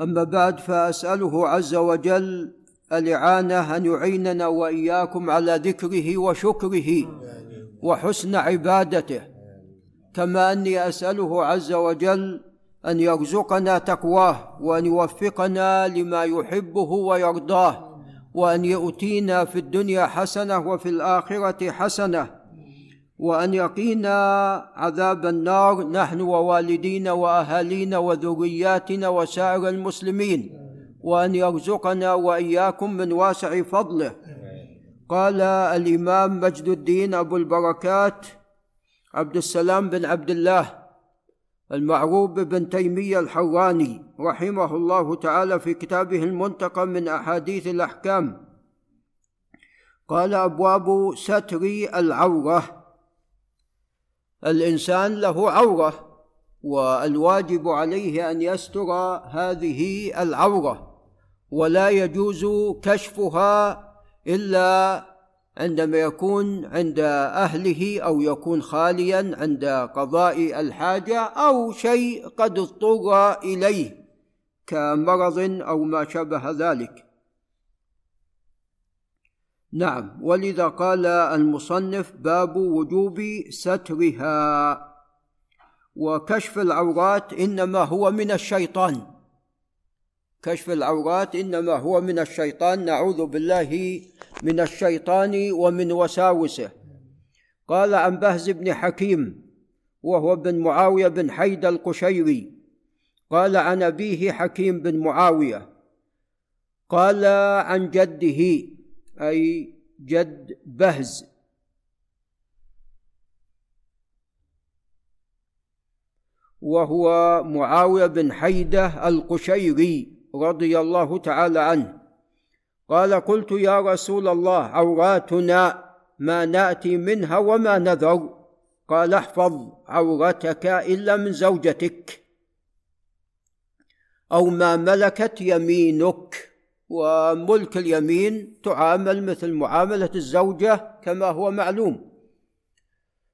أما بعد فأسأله عز وجل الإعانة أن يعيننا وإياكم على ذكره وشكره وحسن عبادته. كما أني أسأله عز وجل أن يرزقنا تقواه وأن يوفقنا لما يحبه ويرضاه وأن يؤتينا في الدنيا حسنة وفي الآخرة حسنة وأن يقينا عذاب النار. نحن ووالدينا وأهالينا وذرياتنا وسائر المسلمين. وأن يرزقنا وإياكم من واسع فضله. قال الإمام مجد الدين أبو البركات عبد السلام بن عبد الله المعروف بن تيمية الحراني رحمه الله تعالى في كتابه المنتقى من أحاديث الأحكام. قال أبواب ستر العورة. الإنسان له عورة والواجب عليه أن يستر هذه العورة ولا يجوز كشفها إلا عندما يكون عند أهله أو يكون خاليا عند قضاء الحاجة أو شيء قد اضطر إليه كمرض أو ما شابه ذلك. نعم. ولذا قال المصنف باب وجوب سترها. وكشف العورات إنما هو من الشيطان. كشف العورات إنما هو من الشيطان. نعوذ بالله من الشيطان ومن وساوسه. قال عن بهز بن حكيم وهو بن معاوية بن حيد القشيري. قال عن أبيه حكيم بن معاوية. قال عن جده أي جد بهز. وهو معاوية بن حيدة القشيري رضي الله تعالى عنه. قال قلت يا رسول الله عوراتنا ما نأتي منها وما نذر. قال احفظ عورتك إلا من زوجتك أو ما ملكت يمينك. وملك اليمين تعامل مثل معاملة الزوجة كما هو معلوم.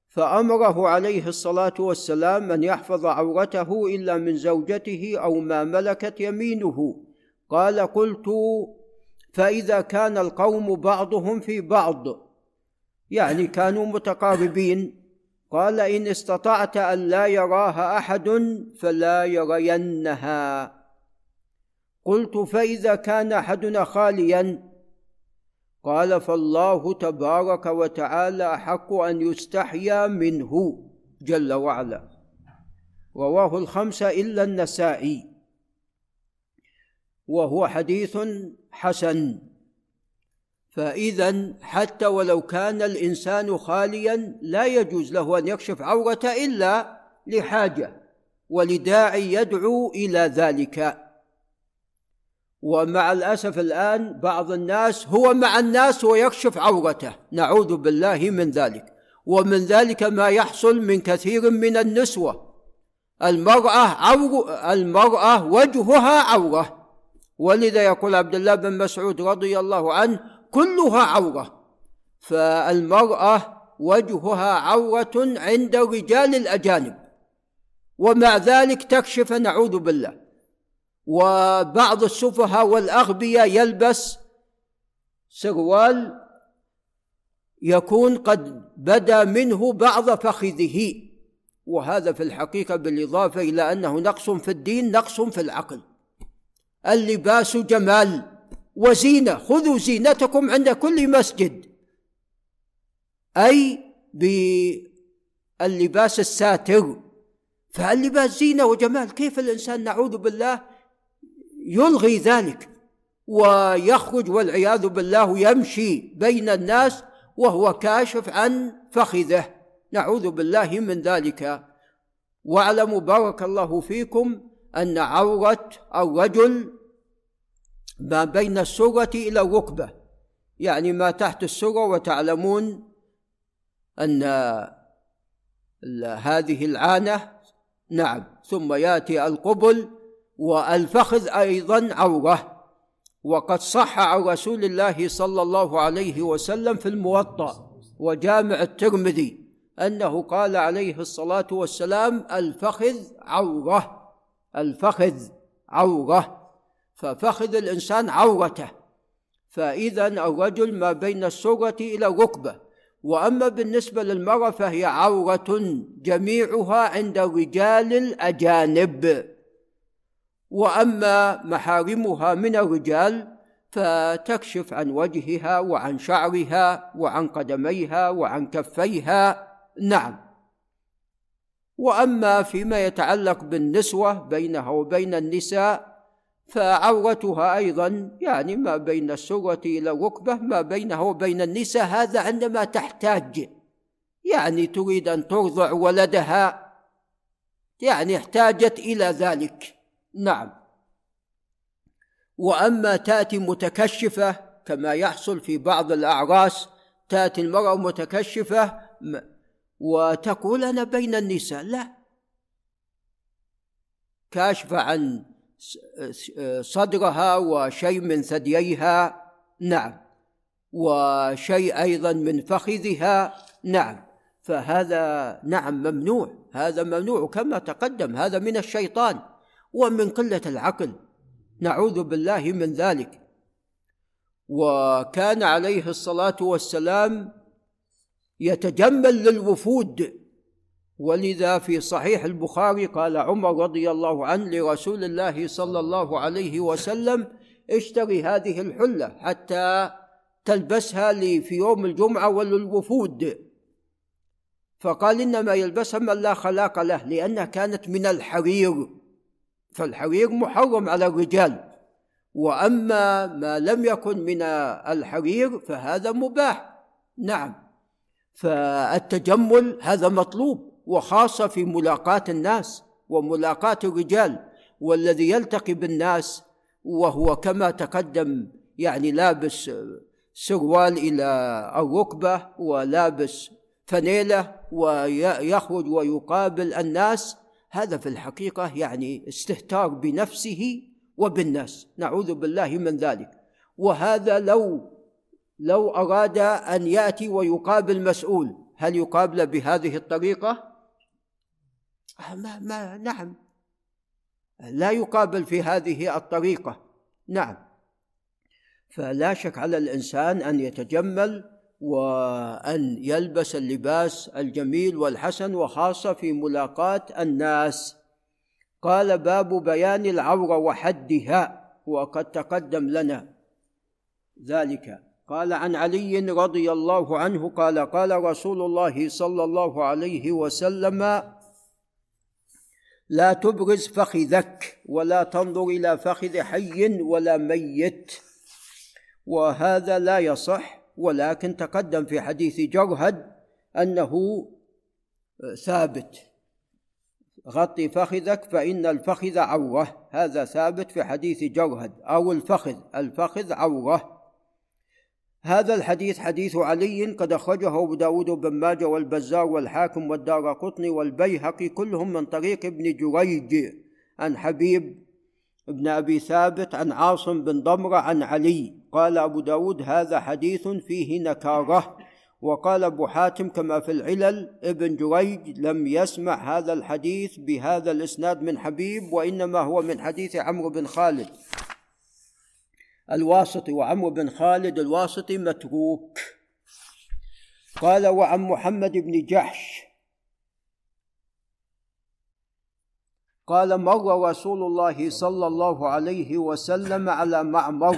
فأمره عليه الصلاة والسلام أن يحفظ عورته إلا من زوجته أو ما ملكت يمينه. قال قلت فإذا كان القوم بعضهم في بعض. يعني كانوا متقاربين. قال إن استطعت أن لا يراها أحد فلا يرينها. قلت فإذا كان أحدنا خاليا قال فالله تبارك وتعالى أحق أن يستحيا منه جل وعلا. رواه الخمسه إلا النسائي. وهو حديث حسن. فاذا حتى ولو كان الإنسان خاليا لا يجوز له أن يكشف عورته إلا لحاجة ولداعي يدعو إلى ذلك. ومع الأسف الآن بعض الناس هو مع الناس ويكشف عورته. نعوذ بالله من ذلك. ومن ذلك ما يحصل من كثير من النسوة. المرأة عور المرأة وجهها عورة. ولذا يقول عبد الله بن مسعود رضي الله عنه كلها عورة. فالمرأة وجهها عورة عند الرجال الأجانب. ومع ذلك تكشف نعوذ بالله. وبعض السفهاء والأغبياء يلبس سروال يكون قد بدا منه بعض فخذه. وهذا في الحقيقة بالإضافة إلى أنه نقص في الدين نقص في العقل. اللباس جمال وزينة خذوا زينتكم عند كل مسجد. أي باللباس الساتر. فاللباس زينة وجمال. كيف الإنسان؟ نعوذ بالله يلغي ذلك. ويخرج والعياذ بالله يمشي بين الناس وهو كاشف عن فخذه. نعوذ بالله من ذلك. واعلموا بارك الله فيكم أن عورة الرجل ما بين السره إلى الركبة. يعني ما تحت السره وتعلمون أن هذه العانة. نعم ثم يأتي القبل والفخذ أيضا عورة. وقد صح عن رسول الله صلى الله عليه وسلم في الموطأ وجامع الترمذي أنه قال عليه الصلاة والسلام الفخذ عورة الفخذ عورة. ففخذ الإنسان عورته. فإذا الرجل ما بين السرة إلى الركبة. وأما بالنسبة للمرأة فهي عورة جميعها عند الرجال الأجانب. وأما محارمها من الرجال فتكشف عن وجهها وعن شعرها وعن قدميها وعن كفيها. نعم. وأما فيما يتعلق بالنسوة بينها وبين النساء فعورتها أيضا يعني ما بين السرة إلى الركبة ما بينها وبين النساء هذا عندما تحتاج. يعني تريد أن ترضع ولدها. يعني احتاجت إلى ذلك. نعم. وأما تأتي متكشفة كما يحصل في بعض الأعراس تأتي المرأة متكشفة وتقول أنا بين النساء لا. كاشفة عن صدرها وشيء من ثدييها نعم. وشيء أيضا من فخذها نعم. فهذا نعم ممنوع. هذا ممنوع كما تقدم هذا من الشيطان. ومن قلة العقل. نعوذ بالله من ذلك. وكان عليه الصلاة والسلام يتجمل للوفود. ولذا في صحيح البخاري قال عمر رضي الله عنه لرسول الله صلى الله عليه وسلم اشتري هذه الحلة حتى تلبسها لي في يوم الجمعة وللوفود. فقال إنما يلبسها من لا خلاق له لأنها كانت من الحرير. فالحرير محرم على الرجال. وأما ما لم يكن من الحرير فهذا مباح. نعم. فالتجمل هذا مطلوب وخاصة في ملاقاة الناس وملاقاة الرجال والذي يلتقي بالناس وهو كما تقدم يعني لابس سروال إلى الركبة ولابس فنيله ويخرج ويقابل الناس هذا في الحقيقة يعني استهتار بنفسه وبالناس. نعوذ بالله من ذلك. وهذا لو لو أراد أن يأتي ويقابل مسؤول هل يقابل بهذه الطريقة؟ ما, ما نعم. لا يقابل في هذه الطريقة. نعم. فلا شك على الإنسان أن يتجمل وأن يلبس اللباس الجميل والحسن وخاصه في ملاقاة الناس. قال باب بيان العورة وحدها وقد تقدم لنا ذلك. قال عن علي رضي الله عنه قال قال رسول الله صلى الله عليه وسلم لا تبرز فخذك ولا تنظر إلى فخذ حي ولا ميت وهذا لا يصح ولكن تقدم في حديث جرهد أنه ثابت. غطي فخذك فإن الفخذ عوره هذا ثابت في حديث جرهد أو الفخذ. الفخذ عوره هذا الحديث حديث علي قد أخرجه أبو داود بن ماجه والبزار والحاكم والدار قطني والبيهقي كلهم من طريق ابن جريج عن حبيب ابن أبي ثابت عن عاصم بن ضمرة عن علي. قال أبو داود هذا حديث فيه نكارة. وقال أبو حاتم كما في العلل ابن جريج لم يسمع هذا الحديث بهذا الإسناد من حبيب وإنما هو من حديث عمرو بن خالد. الواسطي وعمرو بن خالد الواسطي متروك. قال وعن محمد بن جحش قال مر رسول الله صلى الله عليه وسلم على معمر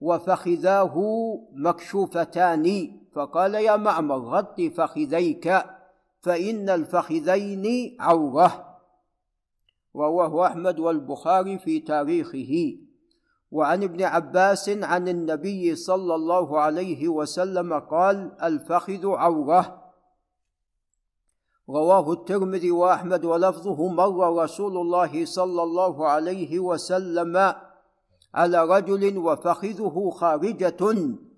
وفخذاه مكشوفتان. فقال يا معمر غط فخذيك فإن الفخذين عورة. رواه أحمد والبخاري في تاريخه. وعن ابن عباس عن النبي صلى الله عليه وسلم قال الفخذ عورة. رواه الترمذي وأحمد ولفظه مر رسول الله صلى الله عليه وسلم على رجل وفخذه خارجة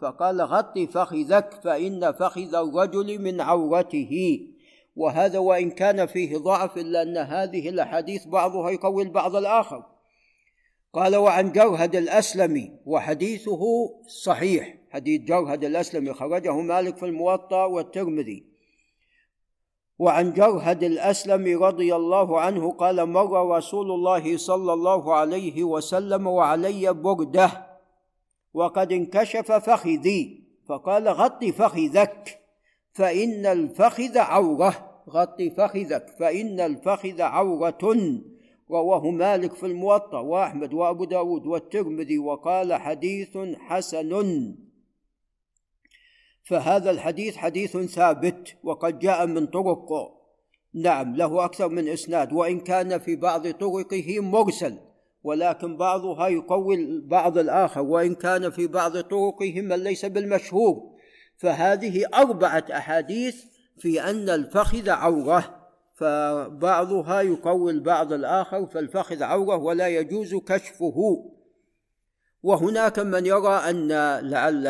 فقال غط فخذك فإن فخذ الرجل من عورته. وهذا وإن كان فيه ضعف الا ان هذه الأحاديث بعضها يقوي البعض الآخر. قال وعن جرهد الأسلمي وحديثه صحيح. حديث جرهد الأسلمي خرجه مالك في الموطأ والترمذي. وعن جرهد الأسلم رضي الله عنه قال مر رسول الله صلى الله عليه وسلم وعلي برده وقد انكشف فخذي فقال غط فخذك فإن الفخذ عورة غط فخذك فإن الفخذ عورة رواه مالك في الموطأ وأحمد وأبو داود والترمذي وقال حديث حسن. فهذا الحديث حديث ثابت وقد جاء من طرق نعم له أكثر من إسناد وإن كان في بعض طرقه مرسل ولكن بعضها يقوي البعض الآخر وإن كان في بعض طرقه من ليس بالمشهور. فهذه أربعة أحاديث في أن الفخذ عورة فبعضها يقوي البعض الآخر فالفخذ عورة ولا يجوز كشفه. وهناك من يرى أن لعل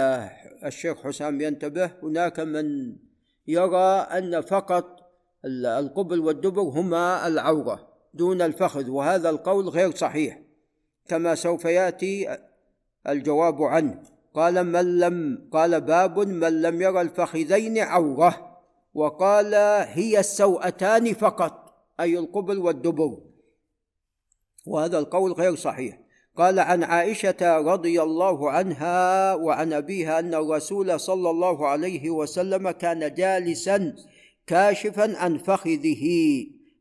الشيخ حسام ينتبه هناك من يرى أن فقط القبل والدبر هما العورة دون الفخذ وهذا القول غير صحيح كما سوف يأتي الجواب عنه. قال من لم قال باب من لم يرى الفخذين عورة وقال هي السوأتان فقط أي القبل والدبر. وهذا القول غير صحيح. قال عن عائشة رضي الله عنها وعن أبيها أن الرسول صلى الله عليه وسلم كان جالسا كاشفا عن فخذه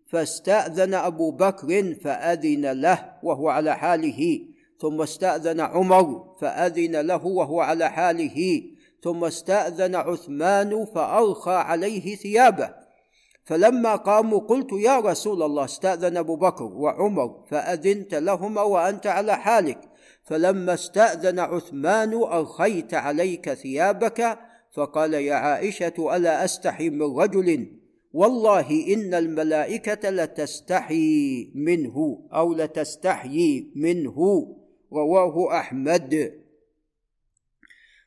فاستأذن أبو بكر فأذن له وهو على حاله ثم استأذن عمر فأذن له وهو على حاله ثم استأذن عثمان فأرخى عليه ثيابه. فلما قاموا قلت يا رسول الله استأذن أبو بكر وعمر فأذنت لهما وأنت على حالك. فلما استأذن عثمان أرخيت عليك ثيابك؟ فقال يا عائشة ألا أستحي من رجل؟ والله إن الملائكة لتستحي منه أو لتستحيي منه. رواه أحمد.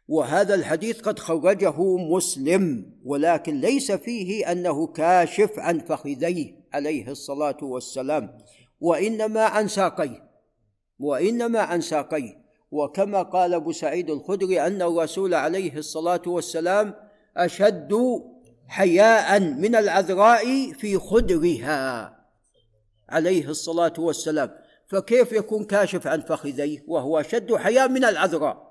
وهذا الحديث قد خرجه مسلم ولكن ليس فيه أنه كاشف عن فخذيه عليه الصلاة والسلام وإنما عن ساقيه وإنما عن ساقيه. وكما قال أبو سعيد الخدري أن الرسول عليه الصلاة والسلام أشد حياء من العذراء في خدرها عليه الصلاة والسلام. فكيف يكون كاشف عن فخذيه وهو أشد حياء من العذراء؟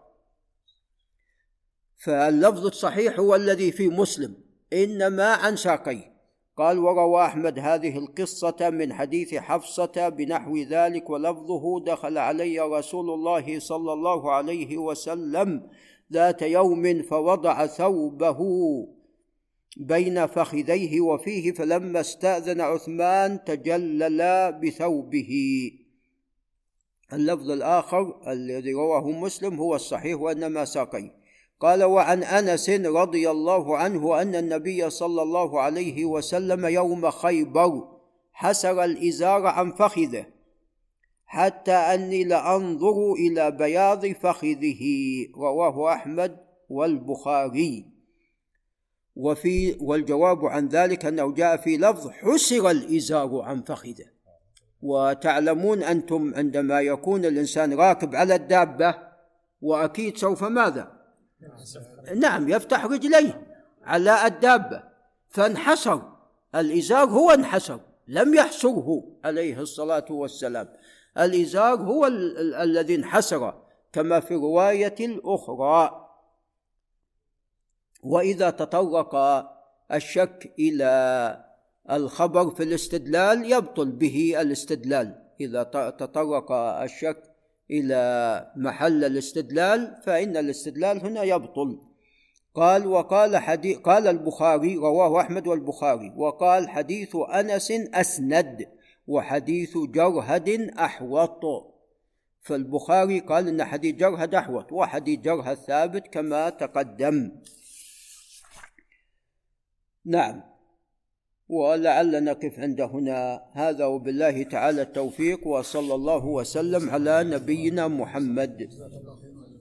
فاللفظ الصحيح هو الذي في مسلم. إنما عن ساقيه قال وروى أحمد هذه القصة من حديث حفصة بنحو ذلك ولفظه دخل علي رسول الله صلى الله عليه وسلم ذات يوم فوضع ثوبه بين فخذيه وفيه فلما استأذن عثمان تجلل بثوبه. اللفظ الآخر الذي رواه مسلم هو الصحيح وإنما ساقيه قال وعن أنس رضي الله عنه أن النبي صلى الله عليه وسلم يوم خيبر حسر الإزار عن فخذه حتى أني لأنظر إلى بياض فخذه رواه أحمد والبخاري. وفي والجواب عن ذلك أنه جاء في لفظ حسر الإزار عن فخذه. وتعلمون أنتم عندما يكون الإنسان راكب على الدابة وأكيد سوف ماذا؟ نعم يفتح رجليه على الدابة. فانحسر الإزار هو انحسر لم يحسره عليه الصلاة والسلام. الإزار هو ال- ال- الذي انحسر كما في الرواية الأخرى. وإذا تطرق الشك إلى الخبر في الاستدلال يبطل به الاستدلال. إذا تطرق الشك إلى محل الاستدلال فإن الاستدلال هنا يبطل. قال وقال حديث قال البخاري رواه أحمد والبخاري وقال حديث أنس أسند وحديث جرهد أحوط. فالبخاري قال إن حديث جرهد أحوط وحديث جرهد ثابت كما تقدم. نعم. ولعل نقف عند هنا. هذا وبالله تعالى التوفيق وصلى الله وسلم على نبينا محمد.